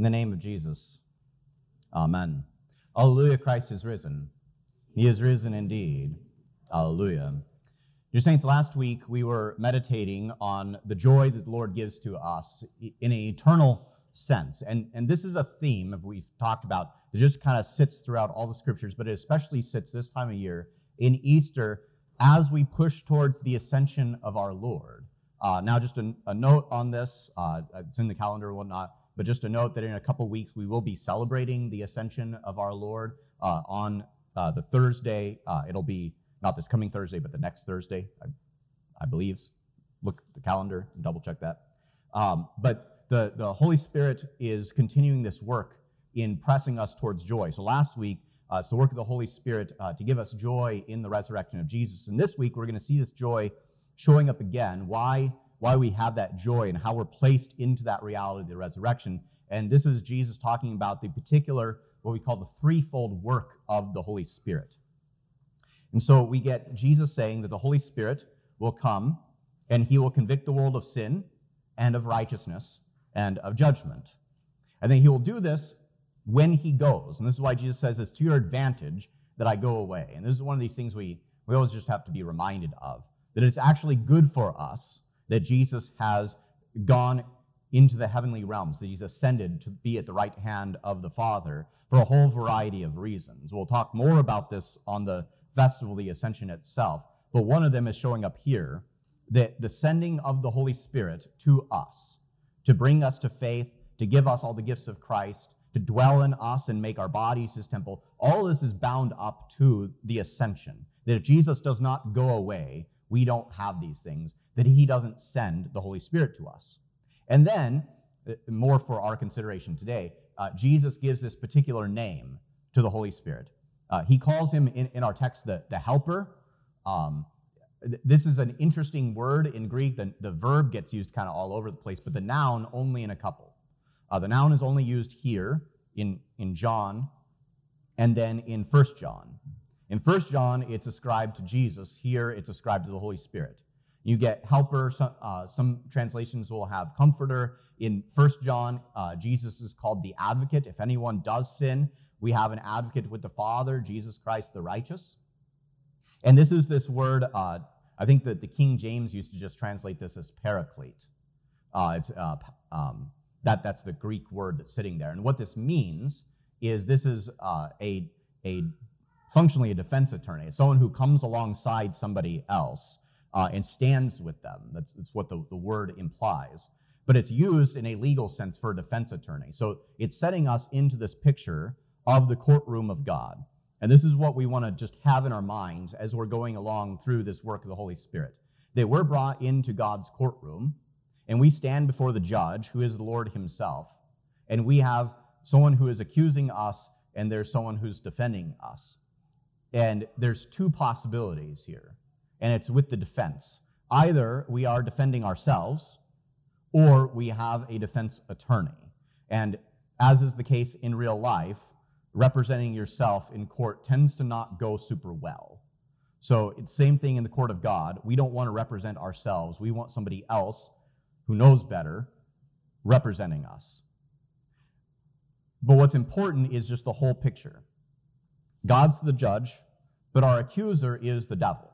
In the name of Jesus, Amen. Alleluia, Christ is risen. He is risen indeed. Alleluia. Dear Saints, last week we were meditating on the joy that the Lord gives to us in an eternal sense. And, and this is a theme that we've talked about that just kind of sits throughout all the scriptures, but it especially sits this time of year in Easter as we push towards the ascension of our Lord. Uh, now, just a, a, note on this, uh, it's in the calendar and whatnot. But just to note that in a couple weeks, we will be celebrating the ascension of our Lord uh, on uh, the Thursday. Uh, it'll be not this coming Thursday, but the next Thursday, I, I believe. Look at the calendar and double check that. Um, but the, the Holy Spirit is continuing this work in pressing us towards joy. So last week, uh, it's the work of the Holy Spirit uh, to give us joy in the resurrection of Jesus. And this week, we're going to see this joy showing up again. Why? Why we have that joy and how we're placed into that reality of the resurrection. And this is Jesus talking about the particular, what we call the threefold work of the Holy Spirit. And so we get Jesus saying that the Holy Spirit will come and he will convict the world of sin and of righteousness and of judgment. And then he will do this when he goes. And this is why Jesus says it's to your advantage that I go away. And this is one of these things we, we always just have to be reminded of that it's actually good for us that Jesus has gone into the heavenly realms, that he's ascended to be at the right hand of the Father for a whole variety of reasons. We'll talk more about this on the festival of the ascension itself, but one of them is showing up here that the sending of the Holy Spirit to us to bring us to faith, to give us all the gifts of Christ, to dwell in us and make our bodies his temple. All this is bound up to the ascension. That if Jesus does not go away, we don't have these things that he doesn't send the Holy Spirit to us. And then, uh, more for our consideration today, uh, Jesus gives this particular name to the Holy Spirit. Uh, he calls him in, in, our text the, the helper. Um, th- this is an interesting word in Greek. The, the verb gets used kind of all over the place, but the noun only in a couple. Uh, the noun is only used here in, in John and then in First John. In First John, it's ascribed to Jesus. Here, it's ascribed to the Holy Spirit. You get helper. Some, uh, some translations will have comforter. In First John, uh, Jesus is called the advocate. If anyone does sin, we have an advocate with the Father, Jesus Christ the righteous. And this is this word, uh, I think that the King James used to just translate this as paraclete. Uh, it's, uh, um, that, that's the Greek word that's sitting there. And what this means is this is uh, a, a functionally a defense attorney, someone who comes alongside somebody else uh, and stands with them. That's, that's what the, the word implies. But it's used in a legal sense for a defense attorney. So it's setting us into this picture of the courtroom of God. And this is what we want to just have in our minds as we're going along through this work of the Holy Spirit. That we're brought into God's courtroom and we stand before the judge, who is the Lord Himself, and we have someone who is accusing us and there's someone who's defending us. And there's two possibilities here and it's with the defense. Either we are defending ourselves or we have a defense attorney. And as is the case in real life, representing yourself in court tends to not go super well. So it's same thing in the court of God. We don't want to represent ourselves. We want somebody else who knows better representing us. But what's important is just the whole picture. God's the judge, but our accuser is the devil.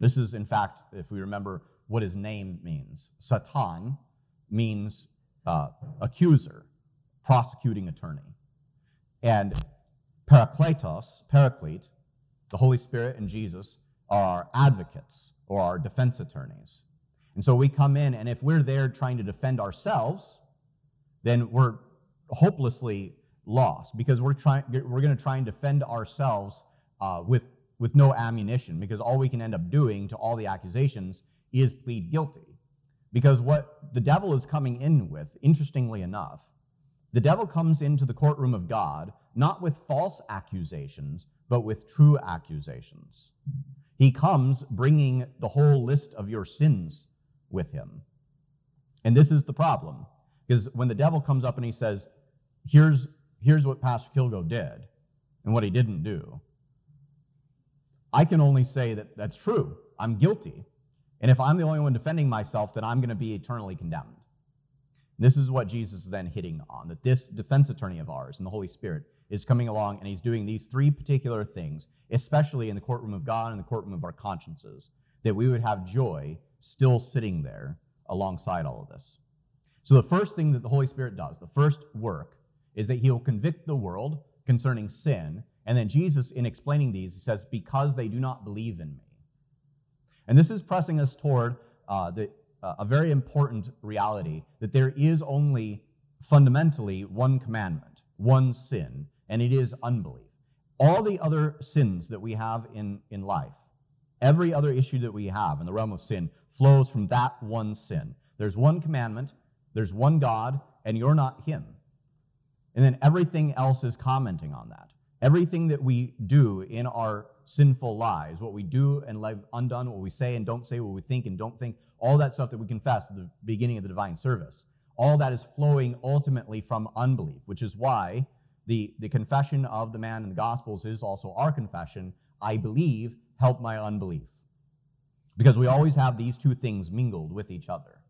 This is, in fact, if we remember what his name means. Satan means uh, accuser, prosecuting attorney. And Parakletos, Paraclete, the Holy Spirit and Jesus are our advocates or our defense attorneys. And so we come in, and if we're there trying to defend ourselves, then we're hopelessly lost because we're trying we're going to try and defend ourselves uh, with with no ammunition because all we can end up doing to all the accusations is plead guilty. Because what the devil is coming in with, interestingly enough, the devil comes into the courtroom of God not with false accusations, but with true accusations. He comes bringing the whole list of your sins with him. And this is the problem. Because when the devil comes up and he says, here's, here's what Pastor Kilgo did and what he didn't do, I can only say that that's true. I'm guilty. And if I'm the only one defending myself, then I'm going to be eternally condemned. This is what Jesus is then hitting on that this defense attorney of ours and the Holy Spirit is coming along and he's doing these three particular things, especially in the courtroom of God and the courtroom of our consciences, that we would have joy still sitting there alongside all of this. So, the first thing that the Holy Spirit does, the first work, is that he'll convict the world concerning sin. And then Jesus, in explaining these, he says, Because they do not believe in me. And this is pressing us toward uh, the uh, a very important reality that there is only fundamentally one commandment, one sin, and it is unbelief. All the other sins that we have in, in life, every other issue that we have in the realm of sin, flows from that one sin. There's one commandment, there's one God, and you're not Him. And then everything else is commenting on that. Everything that we do in our sinful lives, what we do and live undone, what we say and don't say, what we think and don't think, all that stuff that we confess at the beginning of the divine service, all that is flowing ultimately from unbelief, which is why the, the confession of the man in the Gospels is also our confession I believe, help my unbelief. Because we always have these two things mingled with each other.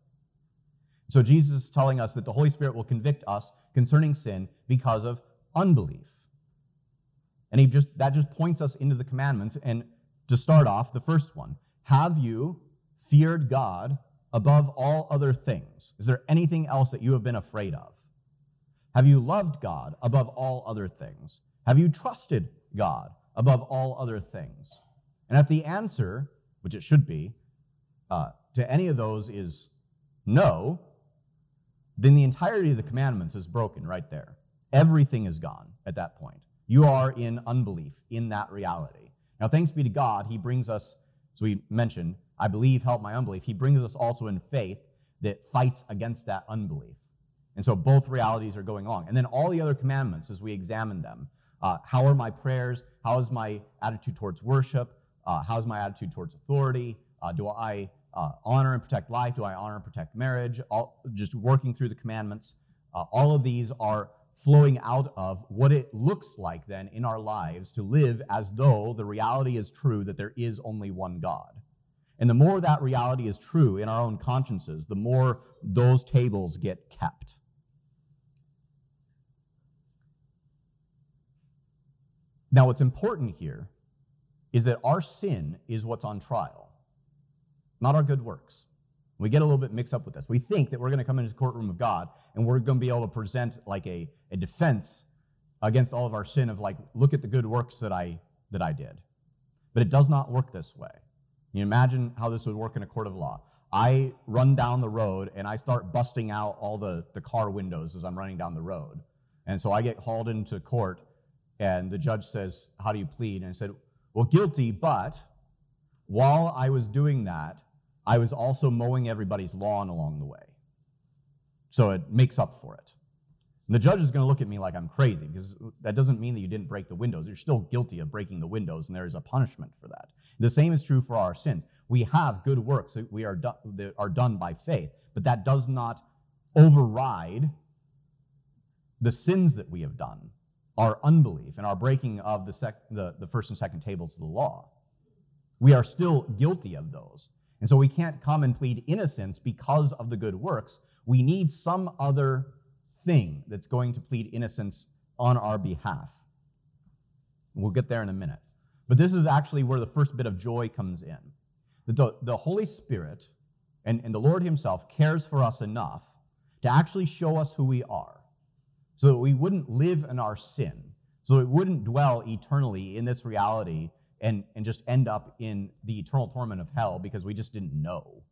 So Jesus is telling us that the Holy Spirit will convict us concerning sin because of unbelief. And he just that just points us into the commandments. And to start off, the first one, have you feared God above all other things? Is there anything else that you have been afraid of? Have you loved God above all other things? Have you trusted God above all other things? And if the answer, which it should be, uh, to any of those is no, then the entirety of the commandments is broken right there. Everything is gone at that point. You are in unbelief in that reality. Now, thanks be to God, He brings us, as we mentioned, I believe, help my unbelief. He brings us also in faith that fights against that unbelief. And so both realities are going on. And then all the other commandments, as we examine them, uh, how are my prayers? How is my attitude towards worship? Uh, how is my attitude towards authority? Uh, do I uh, honor and protect life? Do I honor and protect marriage? All, just working through the commandments. Uh, all of these are flowing out of what it looks like then in our lives to live as though the reality is true that there is only one God. And the more that reality is true in our own consciences, the more those tables get kept. Now, what's important here is that our sin is what's on trial, not our good works. We get a little bit mixed up with this. We think that we're going to come into the courtroom of God and we're going to be able to present like a, a defense against all of our sin of like, look at the good works that I, that I did. But it does not work this way. You imagine how this would work in a court of law. I run down the road and I start busting out all the, the car windows as I'm running down the road. And so I get hauled into court and the judge says, How do you plead? And I said, Well, guilty, but while I was doing that, I was also mowing everybody's lawn along the way. So it makes up for it. And the judge is going to look at me like I'm crazy because that doesn't mean that you didn't break the windows. You're still guilty of breaking the windows, and there is a punishment for that. The same is true for our sins. We have good works that we are, do- that are done by faith, but that does not override the sins that we have done, our unbelief and our breaking of the, sec- the, the first and second tables of the law. We are still guilty of those. And so we can't come and plead innocence because of the good works. We need some other thing that's going to plead innocence on our behalf. We'll get there in a minute. But this is actually where the first bit of joy comes in. The, the Holy Spirit and, and the Lord Himself cares for us enough to actually show us who we are so that we wouldn't live in our sin, so it wouldn't dwell eternally in this reality and, and just end up in the eternal torment of hell because we just didn't know.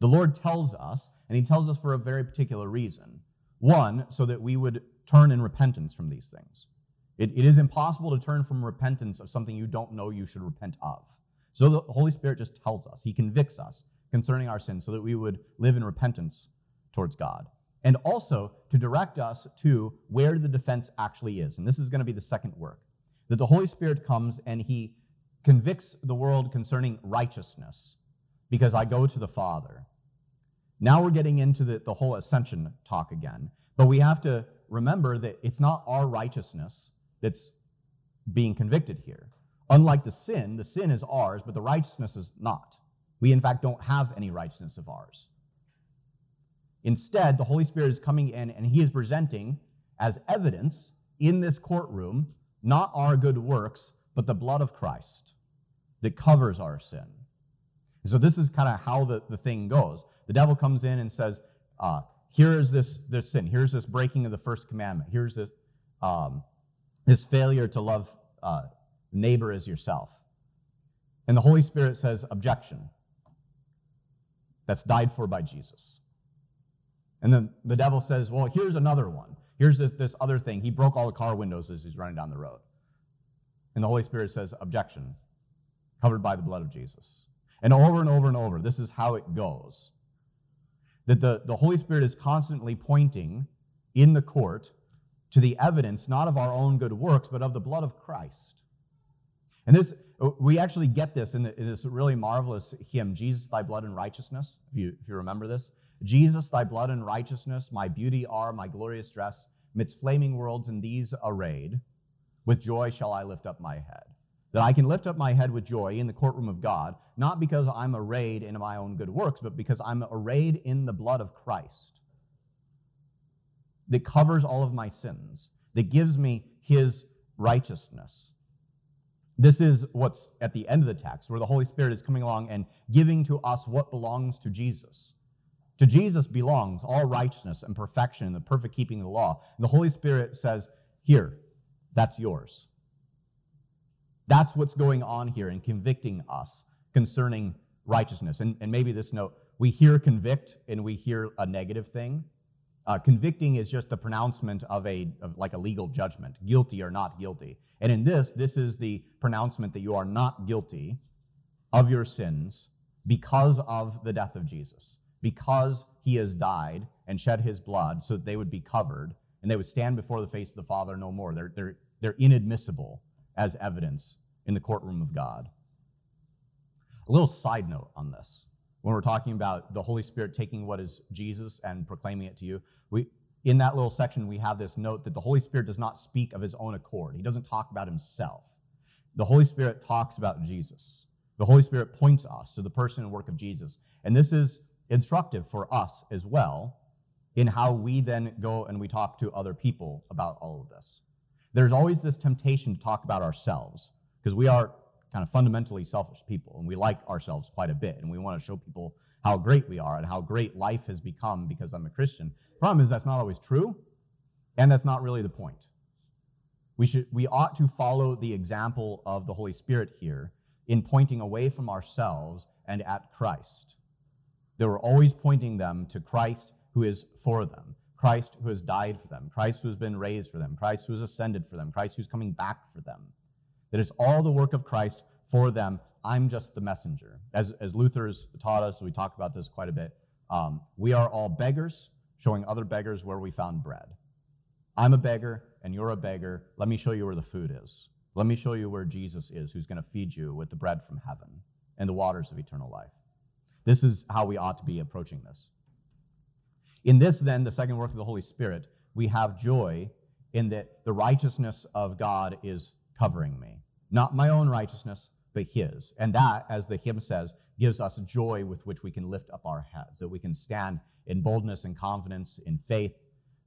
The Lord tells us, and He tells us for a very particular reason. One, so that we would turn in repentance from these things. It, it is impossible to turn from repentance of something you don't know you should repent of. So the Holy Spirit just tells us, He convicts us concerning our sins so that we would live in repentance towards God. And also to direct us to where the defense actually is. And this is going to be the second work that the Holy Spirit comes and he convicts the world concerning righteousness because I go to the Father. Now we're getting into the, the whole ascension talk again. But we have to remember that it's not our righteousness that's being convicted here. Unlike the sin, the sin is ours, but the righteousness is not. We, in fact, don't have any righteousness of ours. Instead, the Holy Spirit is coming in and he is presenting as evidence in this courtroom not our good works, but the blood of Christ that covers our sin. And so, this is kind of how the, the thing goes. The devil comes in and says, uh, Here is this, this sin. Here's this breaking of the first commandment. Here's this, um, this failure to love uh, neighbor as yourself. And the Holy Spirit says, Objection. That's died for by Jesus. And then the devil says, Well, here's another one. Here's this, this other thing. He broke all the car windows as he's running down the road. And the Holy Spirit says, Objection, covered by the blood of Jesus. And over and over and over, this is how it goes. That the, the Holy Spirit is constantly pointing in the court to the evidence not of our own good works, but of the blood of Christ. And this, we actually get this in, the, in this really marvelous hymn, Jesus, Thy Blood and Righteousness, if you, if you remember this. Jesus, thy blood and righteousness, my beauty are my glorious dress. Midst flaming worlds in these arrayed, with joy shall I lift up my head. That I can lift up my head with joy in the courtroom of God, not because I'm arrayed in my own good works, but because I'm arrayed in the blood of Christ that covers all of my sins, that gives me his righteousness. This is what's at the end of the text, where the Holy Spirit is coming along and giving to us what belongs to Jesus. To Jesus belongs all righteousness and perfection and the perfect keeping of the law. And the Holy Spirit says, Here, that's yours. That's what's going on here in convicting us concerning righteousness. And, and maybe this note we hear convict and we hear a negative thing. Uh, convicting is just the pronouncement of a of like a legal judgment, guilty or not guilty. And in this, this is the pronouncement that you are not guilty of your sins because of the death of Jesus because he has died and shed his blood so that they would be covered and they would stand before the face of the Father no more. They're, they're, they're inadmissible as evidence in the courtroom of God. A little side note on this. When we're talking about the Holy Spirit taking what is Jesus and proclaiming it to you, we, in that little section, we have this note that the Holy Spirit does not speak of his own accord. He doesn't talk about himself. The Holy Spirit talks about Jesus. The Holy Spirit points us to the person and work of Jesus. And this is instructive for us as well in how we then go and we talk to other people about all of this. There's always this temptation to talk about ourselves because we are kind of fundamentally selfish people and we like ourselves quite a bit and we want to show people how great we are and how great life has become because I'm a Christian. The problem is that's not always true and that's not really the point. We, should, we ought to follow the example of the Holy Spirit here in pointing away from ourselves and at Christ. They were always pointing them to Christ who is for them, Christ who has died for them, Christ who has been raised for them, Christ who has ascended for them, Christ who's coming back for them. That it's all the work of Christ for them. I'm just the messenger. As, as Luther's taught us, we talk about this quite a bit. Um, we are all beggars, showing other beggars where we found bread. I'm a beggar, and you're a beggar. Let me show you where the food is. Let me show you where Jesus is, who's going to feed you with the bread from heaven and the waters of eternal life. This is how we ought to be approaching this. In this, then, the second work of the Holy Spirit, we have joy in that the righteousness of God is covering me. Not my own righteousness, but His. And that, as the hymn says, gives us joy with which we can lift up our heads, that we can stand in boldness and confidence, in faith,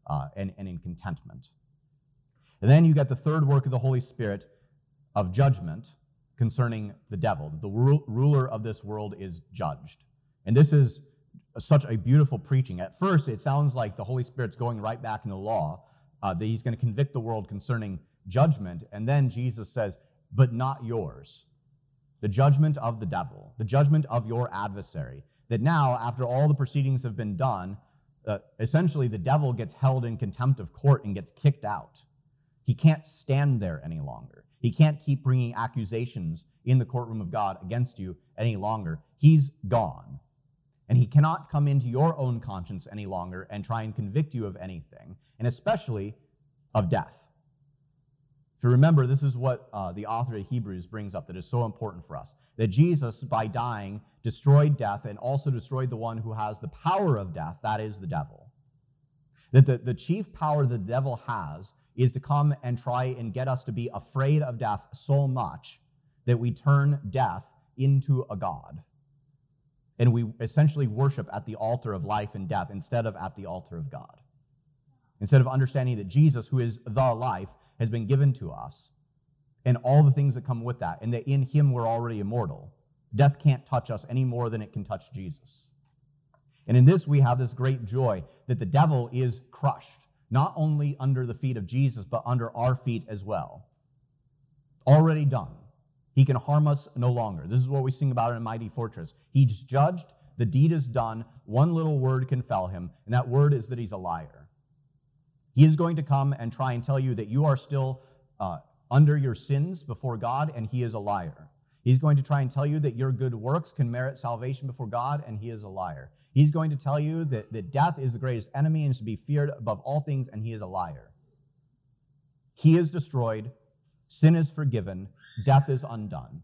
uh, and, and in contentment. And then you get the third work of the Holy Spirit of judgment concerning the devil. The ruler of this world is judged. And this is such a beautiful preaching. At first, it sounds like the Holy Spirit's going right back in the law, uh, that he's going to convict the world concerning judgment. And then Jesus says, but not yours. The judgment of the devil, the judgment of your adversary. That now, after all the proceedings have been done, uh, essentially the devil gets held in contempt of court and gets kicked out. He can't stand there any longer. He can't keep bringing accusations in the courtroom of God against you any longer. He's gone. And he cannot come into your own conscience any longer and try and convict you of anything, and especially of death. If you remember, this is what uh, the author of Hebrews brings up that is so important for us that Jesus, by dying, destroyed death and also destroyed the one who has the power of death, that is the devil. That the, the chief power the devil has is to come and try and get us to be afraid of death so much that we turn death into a God. And we essentially worship at the altar of life and death instead of at the altar of God. Instead of understanding that Jesus, who is the life, has been given to us and all the things that come with that, and that in him we're already immortal. Death can't touch us any more than it can touch Jesus. And in this, we have this great joy that the devil is crushed, not only under the feet of Jesus, but under our feet as well. Already done. He can harm us no longer. This is what we sing about in a mighty fortress. He's judged, the deed is done, one little word can fell him, and that word is that he's a liar. He is going to come and try and tell you that you are still uh, under your sins before God, and he is a liar. He's going to try and tell you that your good works can merit salvation before God, and he is a liar. He's going to tell you that, that death is the greatest enemy and should be feared above all things, and he is a liar. He is destroyed, sin is forgiven, death is undone.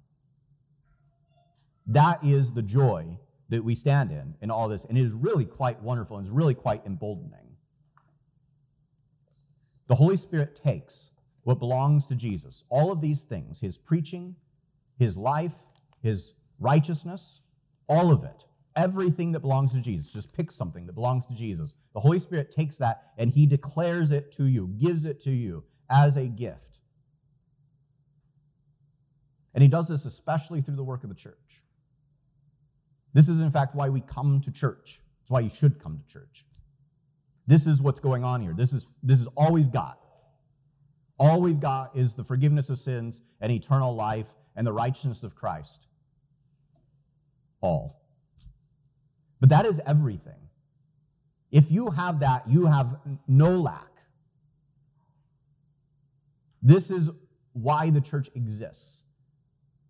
That is the joy that we stand in in all this, and it is really quite wonderful and it's really quite emboldening. The Holy Spirit takes what belongs to Jesus, all of these things, his preaching, his life, his righteousness, all of it, everything that belongs to Jesus, just pick something that belongs to Jesus. The Holy Spirit takes that and he declares it to you, gives it to you as a gift. And he does this especially through the work of the church. This is, in fact, why we come to church. It's why you should come to church. This is what's going on here. This is, this is all we've got. All we've got is the forgiveness of sins and eternal life and the righteousness of Christ. All. But that is everything. If you have that, you have no lack. This is why the church exists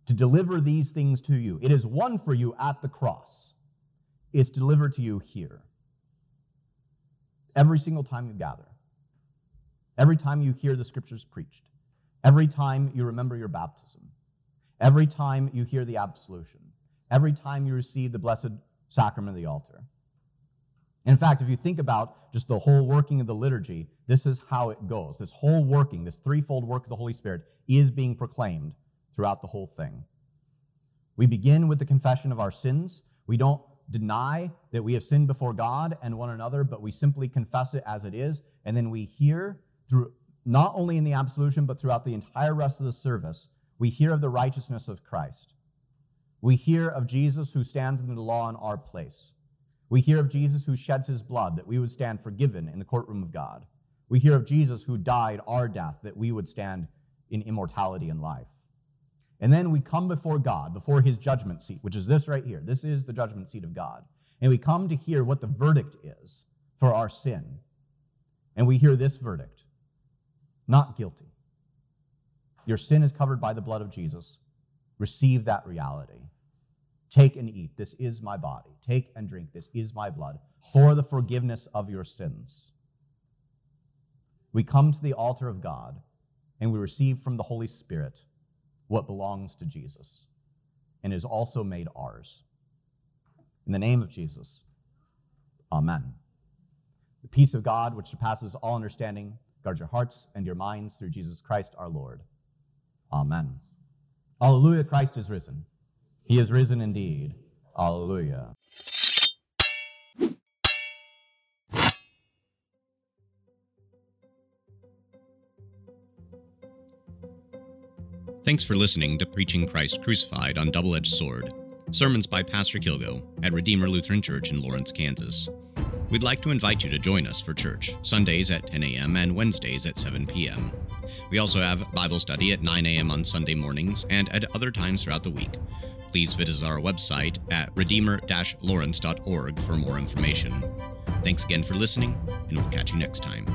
to deliver these things to you. It is won for you at the cross, it's delivered to you here every single time you gather, every time you hear the scriptures preached, every time you remember your baptism, every time you hear the absolution, every time you receive the blessed sacrament of the altar. In fact, if you think about just the whole working of the liturgy, this is how it goes. This whole working, this threefold work of the Holy Spirit, is being proclaimed throughout the whole thing. We begin with the confession of our sins. We don't deny that we have sinned before God and one another, but we simply confess it as it is. And then we hear through, not only in the absolution, but throughout the entire rest of the service, we hear of the righteousness of Christ. We hear of Jesus who stands in the law in our place. We hear of Jesus who sheds his blood that we would stand forgiven in the courtroom of God. We hear of Jesus who died our death that we would stand in immortality and life. And then we come before God, before his judgment seat, which is this right here. This is the judgment seat of God. And we come to hear what the verdict is for our sin. And we hear this verdict not guilty. Your sin is covered by the blood of Jesus. Receive that reality. Take and eat. This is my body. Take and drink. This is my blood for the forgiveness of your sins. We come to the altar of God and we receive from the Holy Spirit what belongs to Jesus and is also made ours. In the name of Jesus, amen. The peace of God, which surpasses all understanding, guard your hearts and your minds through Jesus Christ our Lord. Amen. Alleluia, Christ is risen. He is risen indeed. Alleluia. Thanks for listening to Preaching Christ Crucified on Double Edged Sword, sermons by Pastor Kilgo at Redeemer Lutheran Church in Lawrence, Kansas. We'd like to invite you to join us for church, Sundays at 10 a.m. and Wednesdays at 7 p.m. We also have Bible study at 9 a.m. on Sunday mornings and at other times throughout the week. Please visit our website at redeemer lawrence.org for more information. Thanks again for listening, and we'll catch you next time.